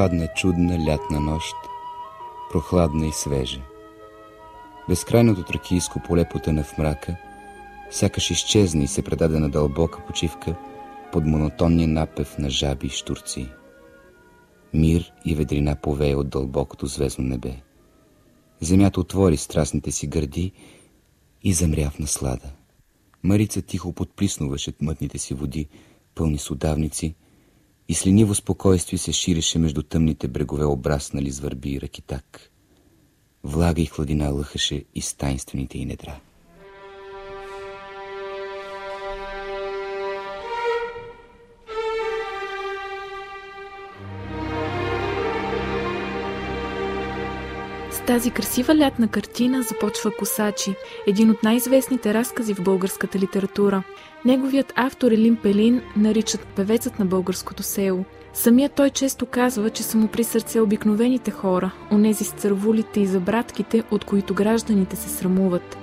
Падна чудна лятна нощ, прохладна и свежа. Безкрайното тракийско поле потъна в мрака, сякаш изчезна и се предаде на дълбока почивка под монотонния напев на жаби и штурци. Мир и ведрина повее от дълбокото звездно небе. Земята отвори страстните си гърди и замря в наслада. Марица тихо подплиснуваше мътните си води, пълни с удавници, и с лениво спокойствие се ширеше между тъмните брегове обраснали с върби и ракитак. Влага и хладина лъхаше из тайнствените и недра. тази красива лятна картина започва Косачи, един от най-известните разкази в българската литература. Неговият автор Елин Пелин наричат певецът на българското село. Самият той често казва, че са му при сърце обикновените хора, онези с цървулите и забратките, от които гражданите се срамуват.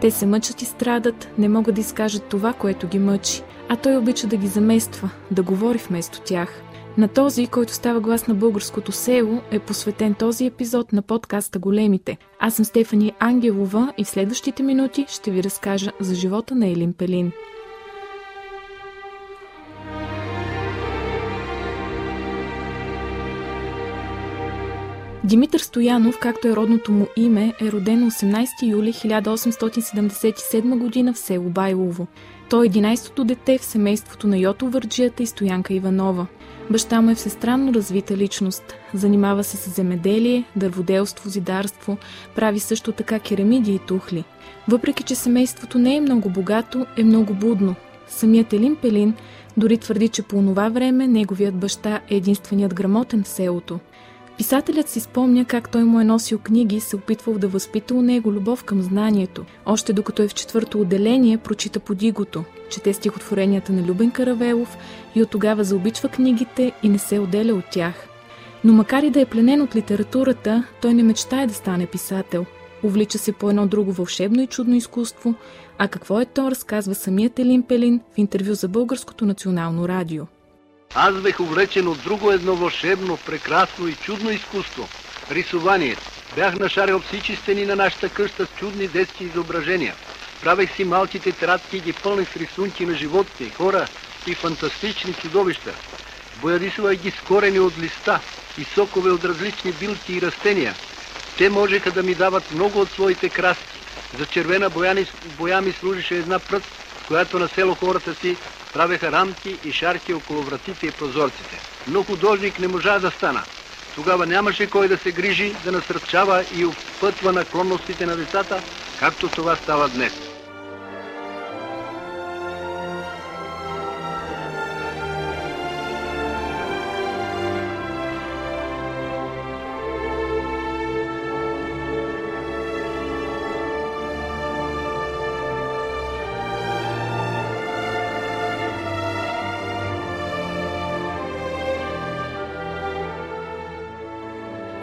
Те се мъчат и страдат, не могат да изкажат това, което ги мъчи, а той обича да ги замества, да говори вместо тях – на този, който става глас на българското село, е посветен този епизод на подкаста Големите. Аз съм Стефани Ангелова и в следващите минути ще ви разкажа за живота на Елин Пелин. Димитър Стоянов, както е родното му име, е роден на 18 юли 1877 г. в село Байлово. Той е 11-то дете в семейството на Йото Върджията и Стоянка Иванова. Баща му е всестранно развита личност. Занимава се с земеделие, дърводелство, зидарство, прави също така керамиди и тухли. Въпреки, че семейството не е много богато, е много будно. Самият Елин Пелин дори твърди, че по това време неговият баща е единственият грамотен в селото – Писателят си спомня как той му е носил книги и се опитвал да възпита у него любов към знанието. Още докато е в четвърто отделение, прочита подигото, чете стихотворенията на Любен Каравелов и от тогава заобичва книгите и не се отделя от тях. Но макар и да е пленен от литературата, той не мечтае да стане писател. Увлича се по едно друго вълшебно и чудно изкуство, а какво е то, разказва самият Елин Пелин в интервю за Българското национално радио. Аз бех увлечен от друго едно вълшебно, прекрасно и чудно изкуство – рисуванието. Бях нашарил всички стени на нашата къща с чудни детски изображения. Правех си малки тетрадки и ги пълнех с рисунки на животни, хора и фантастични чудовища. Боядисвах ги с корени от листа и сокове от различни билки и растения. Те можеха да ми дават много от своите краски. За червена боя, боя ми служише една пръст, която на село хората си правеха рамки и шарки около вратите и прозорците. Но художник не можа да стана. Тогава нямаше кой да се грижи, да насърчава и опътва наклонностите на децата, както това става днес.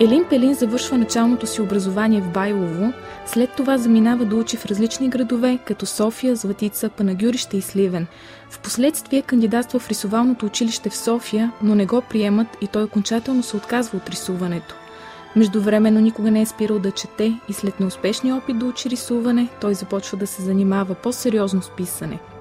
Елин Пелин завършва началното си образование в Байлово, след това заминава да учи в различни градове, като София, Златица, Панагюрище и Сливен. Впоследствие кандидатства в рисовалното училище в София, но не го приемат и той окончателно се отказва от рисуването. Междувременно никога не е спирал да чете и след неуспешния опит да учи рисуване, той започва да се занимава по-сериозно с писане –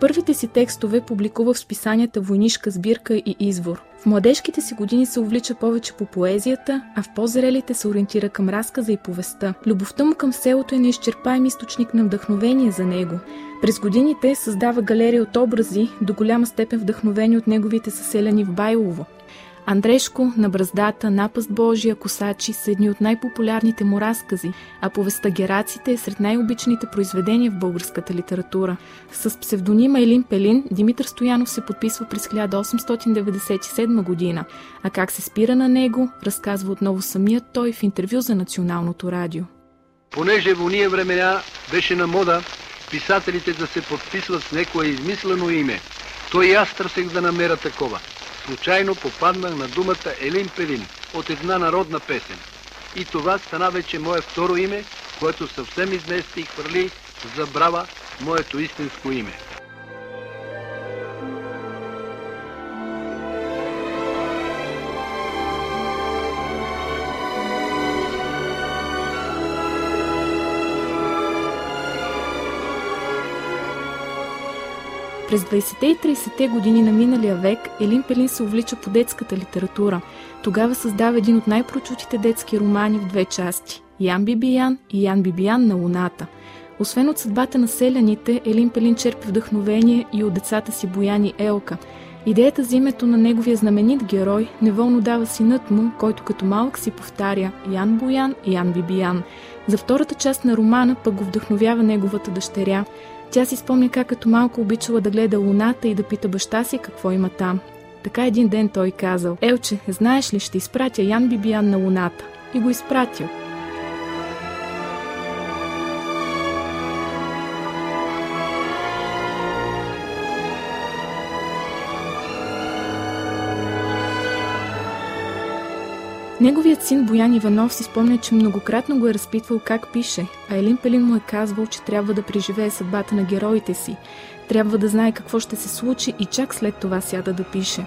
Първите си текстове публикува в списанията Войнишка сбирка и Извор. В младежките си години се увлича повече по поезията, а в по-зрелите се ориентира към разказа и повестта. Любовта му към селото е неизчерпаем източник на вдъхновение за него. През годините създава галерия от образи, до голяма степен вдъхновени от неговите съселяни в Байлово. Андрешко, на браздата, напаст Божия, косачи са едни от най-популярните му разкази, а повестта Гераците е сред най-обичаните произведения в българската литература. С псевдонима Елин Пелин Димитър Стоянов се подписва през 1897 година, а как се спира на него, разказва отново самият той в интервю за Националното радио. Понеже в уния времена беше на мода писателите да се подписват с некое измислено име, то и аз търсех да намеря такова – случайно попаднах на думата Елин Пелин от една народна песен. И това стана вече мое второ име, което съвсем измести и хвърли забрава моето истинско име. През 20-те и 30-те години на миналия век Елин Пелин се увлича по детската литература. Тогава създава един от най-прочутите детски романи в две части – Ян Бибиян и Ян Бибиян на Луната. Освен от съдбата на селяните, Елин Пелин черпи вдъхновение и от децата си Бояни Елка. Идеята за името на неговия знаменит герой неволно дава синът му, който като малък си повтаря Ян Боян и Ян Бибиян. За втората част на романа пък го вдъхновява неговата дъщеря – тя си спомня как като малко обичала да гледа луната и да пита баща си какво има там. Така един ден той казал, Елче, знаеш ли, ще изпратя Ян Бибиян на луната. И го изпратил. Неговият син Боян Иванов си спомня, че многократно го е разпитвал как пише, а Елин Пелин му е казвал, че трябва да преживее съдбата на героите си. Трябва да знае какво ще се случи и чак след това сяда да пише.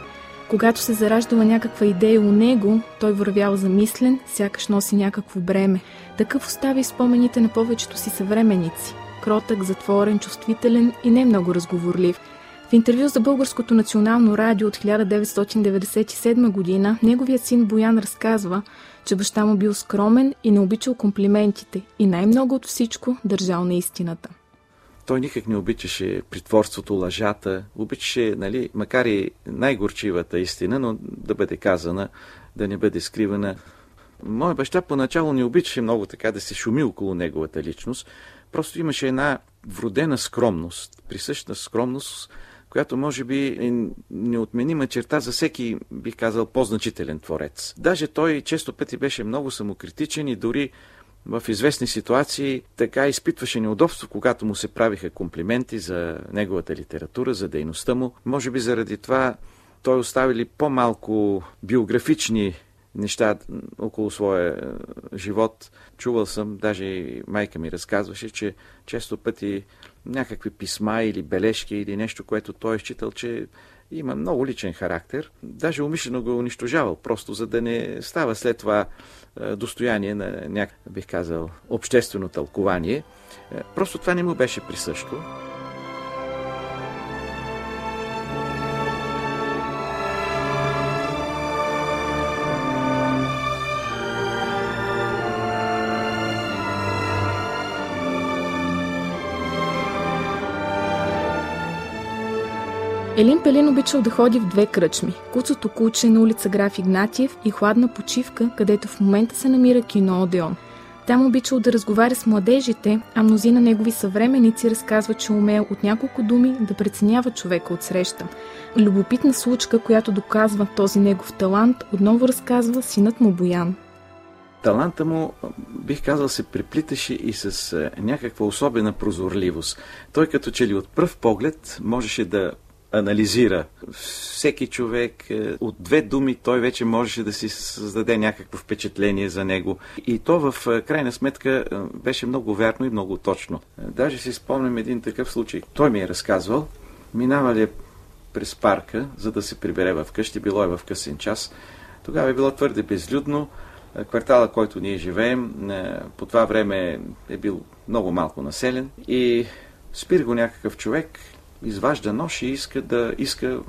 Когато се зараждала някаква идея у него, той вървял замислен, сякаш носи някакво бреме. Такъв остави спомените на повечето си съвременици. Кротък, затворен, чувствителен и не много разговорлив – в интервю за Българското национално радио от 1997 година неговият син Боян разказва, че баща му бил скромен и не обичал комплиментите и най-много от всичко държал на истината. Той никак не обичаше притворството, лъжата, обичаше, нали, макар и най-горчивата истина, но да бъде казана, да не бъде скривана. Моя баща поначало не обичаше много така да се шуми около неговата личност. Просто имаше една вродена скромност, присъщна скромност, която може би е неотменима черта за всеки, бих казал, по-значителен творец. Даже той често пъти беше много самокритичен и дори в известни ситуации така изпитваше неудобство, когато му се правиха комплименти за неговата литература, за дейността му. Може би заради това той оставили по-малко биографични неща около своя е, живот. Чувал съм, даже и майка ми разказваше, че често пъти някакви писма или бележки или нещо, което той е считал, че има много личен характер. Даже умишлено го е унищожавал, просто за да не става след това е, достояние на бих казал, обществено тълкование. Е, просто това не му беше присъщо. Елин Пелин обичал да ходи в две кръчми – Куцото куче на улица Граф Игнатиев и Хладна почивка, където в момента се намира кино Одеон. Там обичал да разговаря с младежите, а мнозина негови съвременици разказват, че умеел от няколко думи да преценява човека от среща. Любопитна случка, която доказва този негов талант, отново разказва синът му Боян. Таланта му, бих казал, се приплиташе и с някаква особена прозорливост. Той като че ли от пръв поглед можеше да анализира всеки човек. Е, от две думи той вече можеше да си създаде някакво впечатление за него. И то в е, крайна сметка е, беше много вярно и много точно. Даже си спомням един такъв случай. Той ми е разказвал, минава ли през парка, за да се прибере в къщи, било е в късен час. Тогава е било твърде безлюдно. Квартала, който ние живеем, по това време е бил много малко населен и спира го някакъв човек, изважда нож и иска да, иска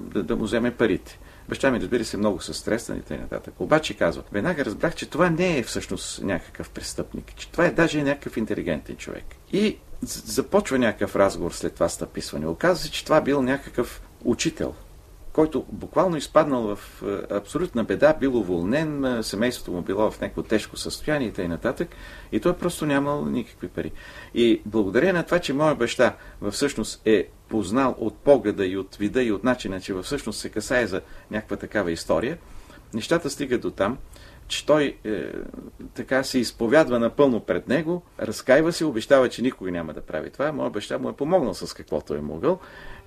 да, да му вземе парите. Баща ми, разбира се, много са стресани и нататък. Обаче казва, веднага разбрах, че това не е всъщност някакъв престъпник, че това е даже някакъв интелигентен човек. И започва някакъв разговор след това стъписване. Оказва се, че това бил някакъв учител, който буквално изпаднал в е, абсолютна беда, бил уволнен, е, семейството му било в някакво тежко състояние и т.н. И той просто нямал никакви пари. И благодарение на това, че моя баща всъщност е познал от погледа и от вида и от начина, че всъщност се касае за някаква такава история, нещата стигат до там, че той е, така се изповядва напълно пред него, разкаива се, обещава, че никога няма да прави това. Моя баща му е помогнал с каквото е могъл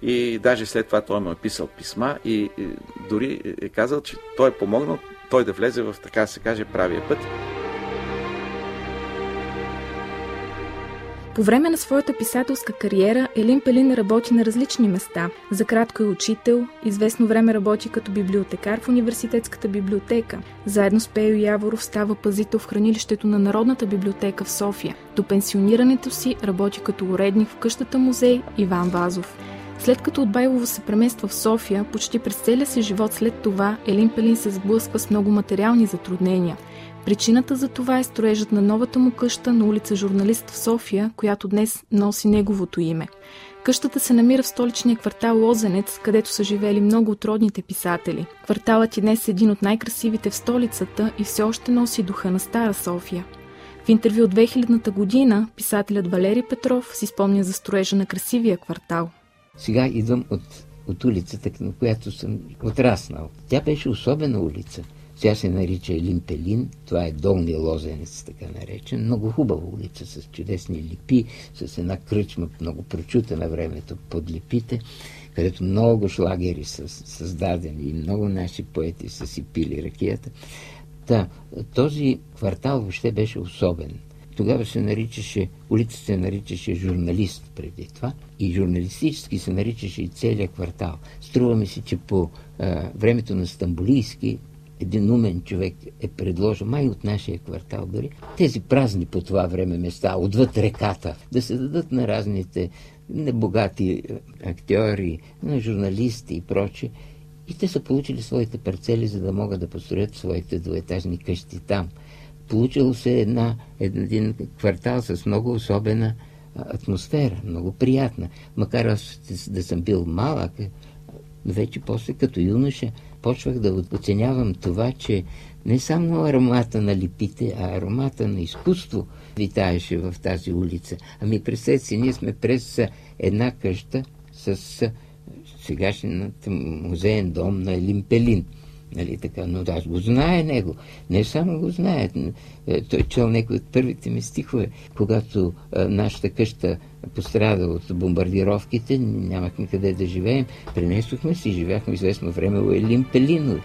и даже след това той му е писал писма и, и дори е казал, че той е помогнал той да влезе в, така се каже, правия път. По време на своята писателска кариера Елин Пелин работи на различни места. За кратко е учител, известно време работи като библиотекар в университетската библиотека. Заедно с Пейо Яворов става пазител в хранилището на Народната библиотека в София. До пенсионирането си работи като уредник в къщата музей Иван Вазов. След като от Байлово се премества в София, почти през целия си живот след това Елин Пелин се сблъсква с много материални затруднения. Причината за това е строежът на новата му къща на улица Журналист в София, която днес носи неговото име. Къщата се намира в столичния квартал Лозенец, където са живели много от родните писатели. Кварталът и днес е един от най-красивите в столицата и все още носи духа на Стара София. В интервю от 2000-та година писателят Валери Петров си спомня за строежа на красивия квартал. Сега идвам от, от улицата, на която съм отраснал. Тя беше особена улица. Тя се нарича Елин Пелин, това е долния лозенец, така наречен. Много хубава улица с чудесни липи, с една кръчма, много прочута на времето под липите, където много шлагери са създадени и много наши поети са си пили ракията. Та, този квартал въобще беше особен. Тогава се наричаше, улицата се наричаше журналист преди това и журналистически се наричаше и целият квартал. Струва ми се, че по а, времето на Стамбулийски един умен човек е предложил, май от нашия квартал дори, тези празни по това време места, отвъд реката, да се дадат на разните небогати актьори, на журналисти и проче. И те са получили своите парцели, за да могат да построят своите двоетажни къщи там. Получило се една, един квартал с много особена атмосфера, много приятна. Макар аз да съм бил малък, вече после като юноша почвах да оценявам това, че не само аромата на липите, а аромата на изкуство витаеше в тази улица. Ами представете си, ние сме през една къща с сегашният музеен дом на Лимпелин. Нали, така, но аз го знае него. Не само го знае. Е, той чел някои от първите ми стихове, когато а, нашата къща пострада от бомбардировките, нямахме къде да живеем. Пренесохме си, живяхме известно време у Елим Пелинови.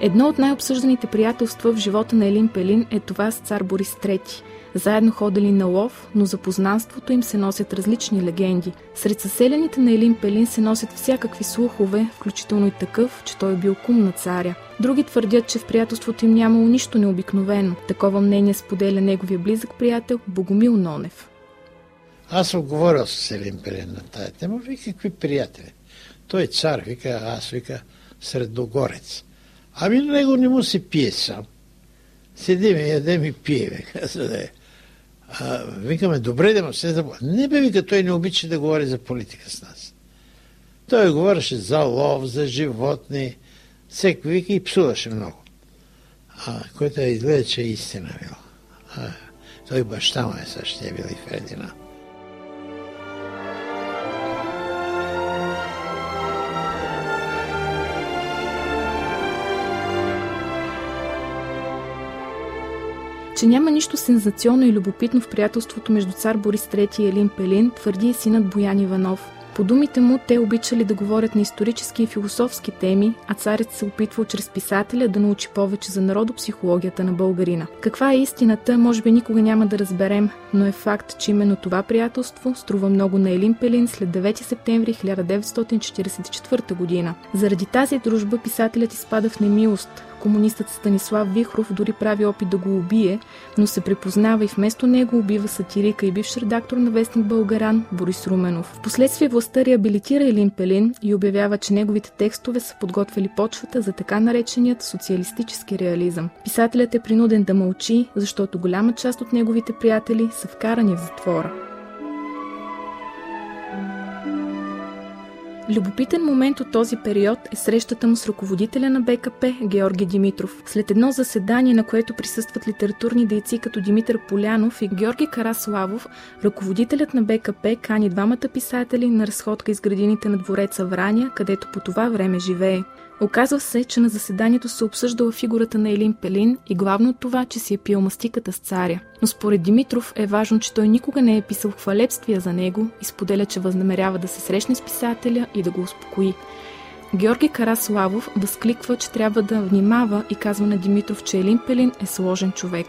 Едно от най-обсъжданите приятелства в живота на Елин Пелин е това с цар Борис III. Заедно ходили на лов, но за познанството им се носят различни легенди. Сред съселените на Елин Пелин се носят всякакви слухове, включително и такъв, че той е бил кум на царя. Други твърдят, че в приятелството им нямало нищо необикновено. Такова мнение споделя неговия близък приятел Богомил Нонев. Аз съм говорил с Елин Пелин на тая тема. Ви какви приятели? Той е цар, вика, аз вика, средногорец. Ами него не му се пие сам. Седиме, ядем и пиеме, каза. А, викаме, добре да му се да... Не бе, вика, той не обича да говори за политика с нас. Той говореше за лов, за животни, всеки вика и псуваше много. А, което изгледа, че е истина бил. А, той баща му е същия бил и Фердинанд. Че няма нищо сензационно и любопитно в приятелството между цар Борис III и Елин Пелин, твърди и синът Боян Иванов. По думите му, те обичали да говорят на исторически и философски теми, а царят се опитвал чрез писателя да научи повече за народопсихологията на българина. Каква е истината, може би никога няма да разберем, но е факт, че именно това приятелство струва много на Елин Пелин след 9 септември 1944 година. Заради тази дружба писателят изпада в немилост, комунистът Станислав Вихров дори прави опит да го убие, но се препознава и вместо него убива сатирика и бивш редактор на вестник Българан Борис Руменов. Впоследствие властта реабилитира Елин Пелин и обявява, че неговите текстове са подготвили почвата за така нареченият социалистически реализъм. Писателят е принуден да мълчи, защото голяма част от неговите приятели са вкарани в затвора. Любопитен момент от този период е срещата му с ръководителя на БКП Георги Димитров. След едно заседание, на което присъстват литературни дейци като Димитър Полянов и Георги Караславов, ръководителят на БКП кани двамата писатели на разходка из градините на двореца Враня, където по това време живее. Оказва се, че на заседанието се обсъждала фигурата на Елин Пелин и главно това, че си е пил мастиката с царя. Но според Димитров е важно, че той никога не е писал хвалебствия за него и споделя, че възнамерява да се срещне с писателя и да го успокои. Георги Караславов възкликва, че трябва да внимава и казва на Димитров, че Елин Пелин е сложен човек.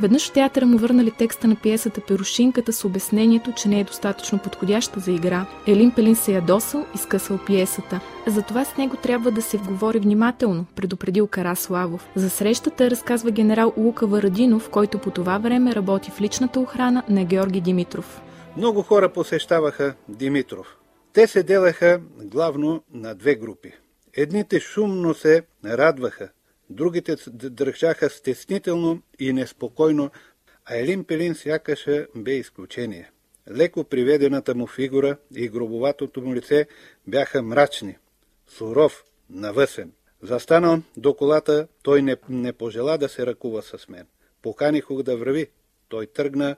Веднъж в театъра му върнали текста на пиесата Перушинката с обяснението, че не е достатъчно подходяща за игра. Елин Пелин се ядосал и скъсал пиесата. Затова с него трябва да се вговори внимателно, предупредил Караславов. За срещата разказва генерал Лука Варадинов, който по това време работи в личната охрана на Георги Димитров. Много хора посещаваха Димитров. Те се делаха главно на две групи. Едните шумно се радваха, другите държаха стеснително и неспокойно, а Елин Пелин сякаше бе изключение. Леко приведената му фигура и гробоватото му лице бяха мрачни, суров, навъсен. Застанал до колата, той не, не пожела да се ръкува с мен. Поканих го да върви. Той тръгна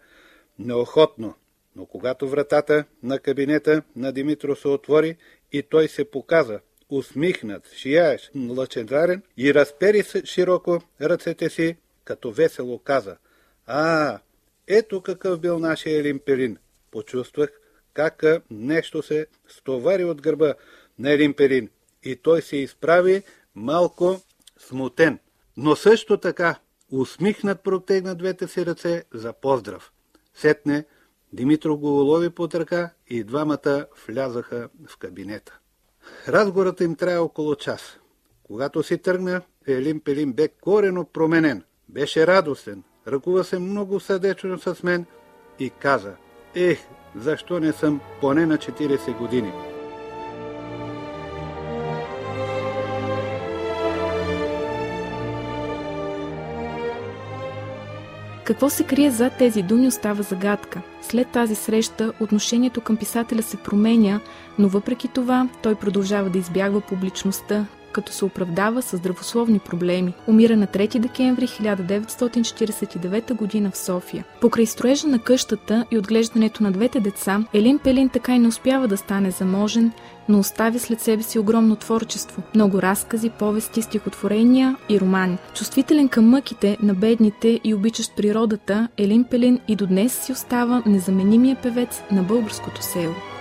неохотно, но когато вратата на кабинета на Димитро се отвори и той се показа, усмихнат, шияеш, лъчедарен и разпери широко ръцете си, като весело каза «А, ето какъв бил нашия Елимперин!» Почувствах как нещо се стовари от гърба на Елимперин и той се изправи малко смутен, но също така усмихнат протегна двете си ръце за поздрав. Сетне Димитро го улови под ръка и двамата влязаха в кабинета. Разговорът им трая около час. Когато си тръгна, Елин Пелин бе корено променен. Беше радостен, ръкува се много съдечно с мен и каза, ех, защо не съм поне на 40 години. Какво се крие зад тези думи остава загадка. След тази среща отношението към писателя се променя, но въпреки това той продължава да избягва публичността, като се оправдава с здравословни проблеми. Умира на 3 декември 1949 г. в София. Покрай строежа на къщата и отглеждането на двете деца, Елин Пелин така и не успява да стане заможен, но остави след себе си огромно творчество. Много разкази, повести, стихотворения и романи. Чувствителен към мъките на бедните и обичащ природата, Елин Пелин и до днес си остава незаменимия певец на българското село.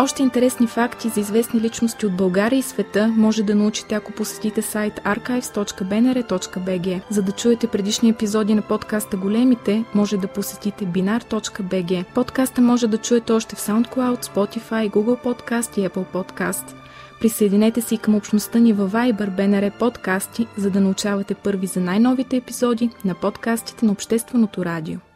Още интересни факти за известни личности от България и света може да научите, ако посетите сайт archives.bnr.bg. За да чуете предишни епизоди на подкаста Големите, може да посетите binar.bg. Подкаста може да чуете още в SoundCloud, Spotify, Google Podcast и Apple Podcast. Присъединете се и към общността ни във Viber BNR подкасти, за да научавате първи за най-новите епизоди на подкастите на Общественото радио.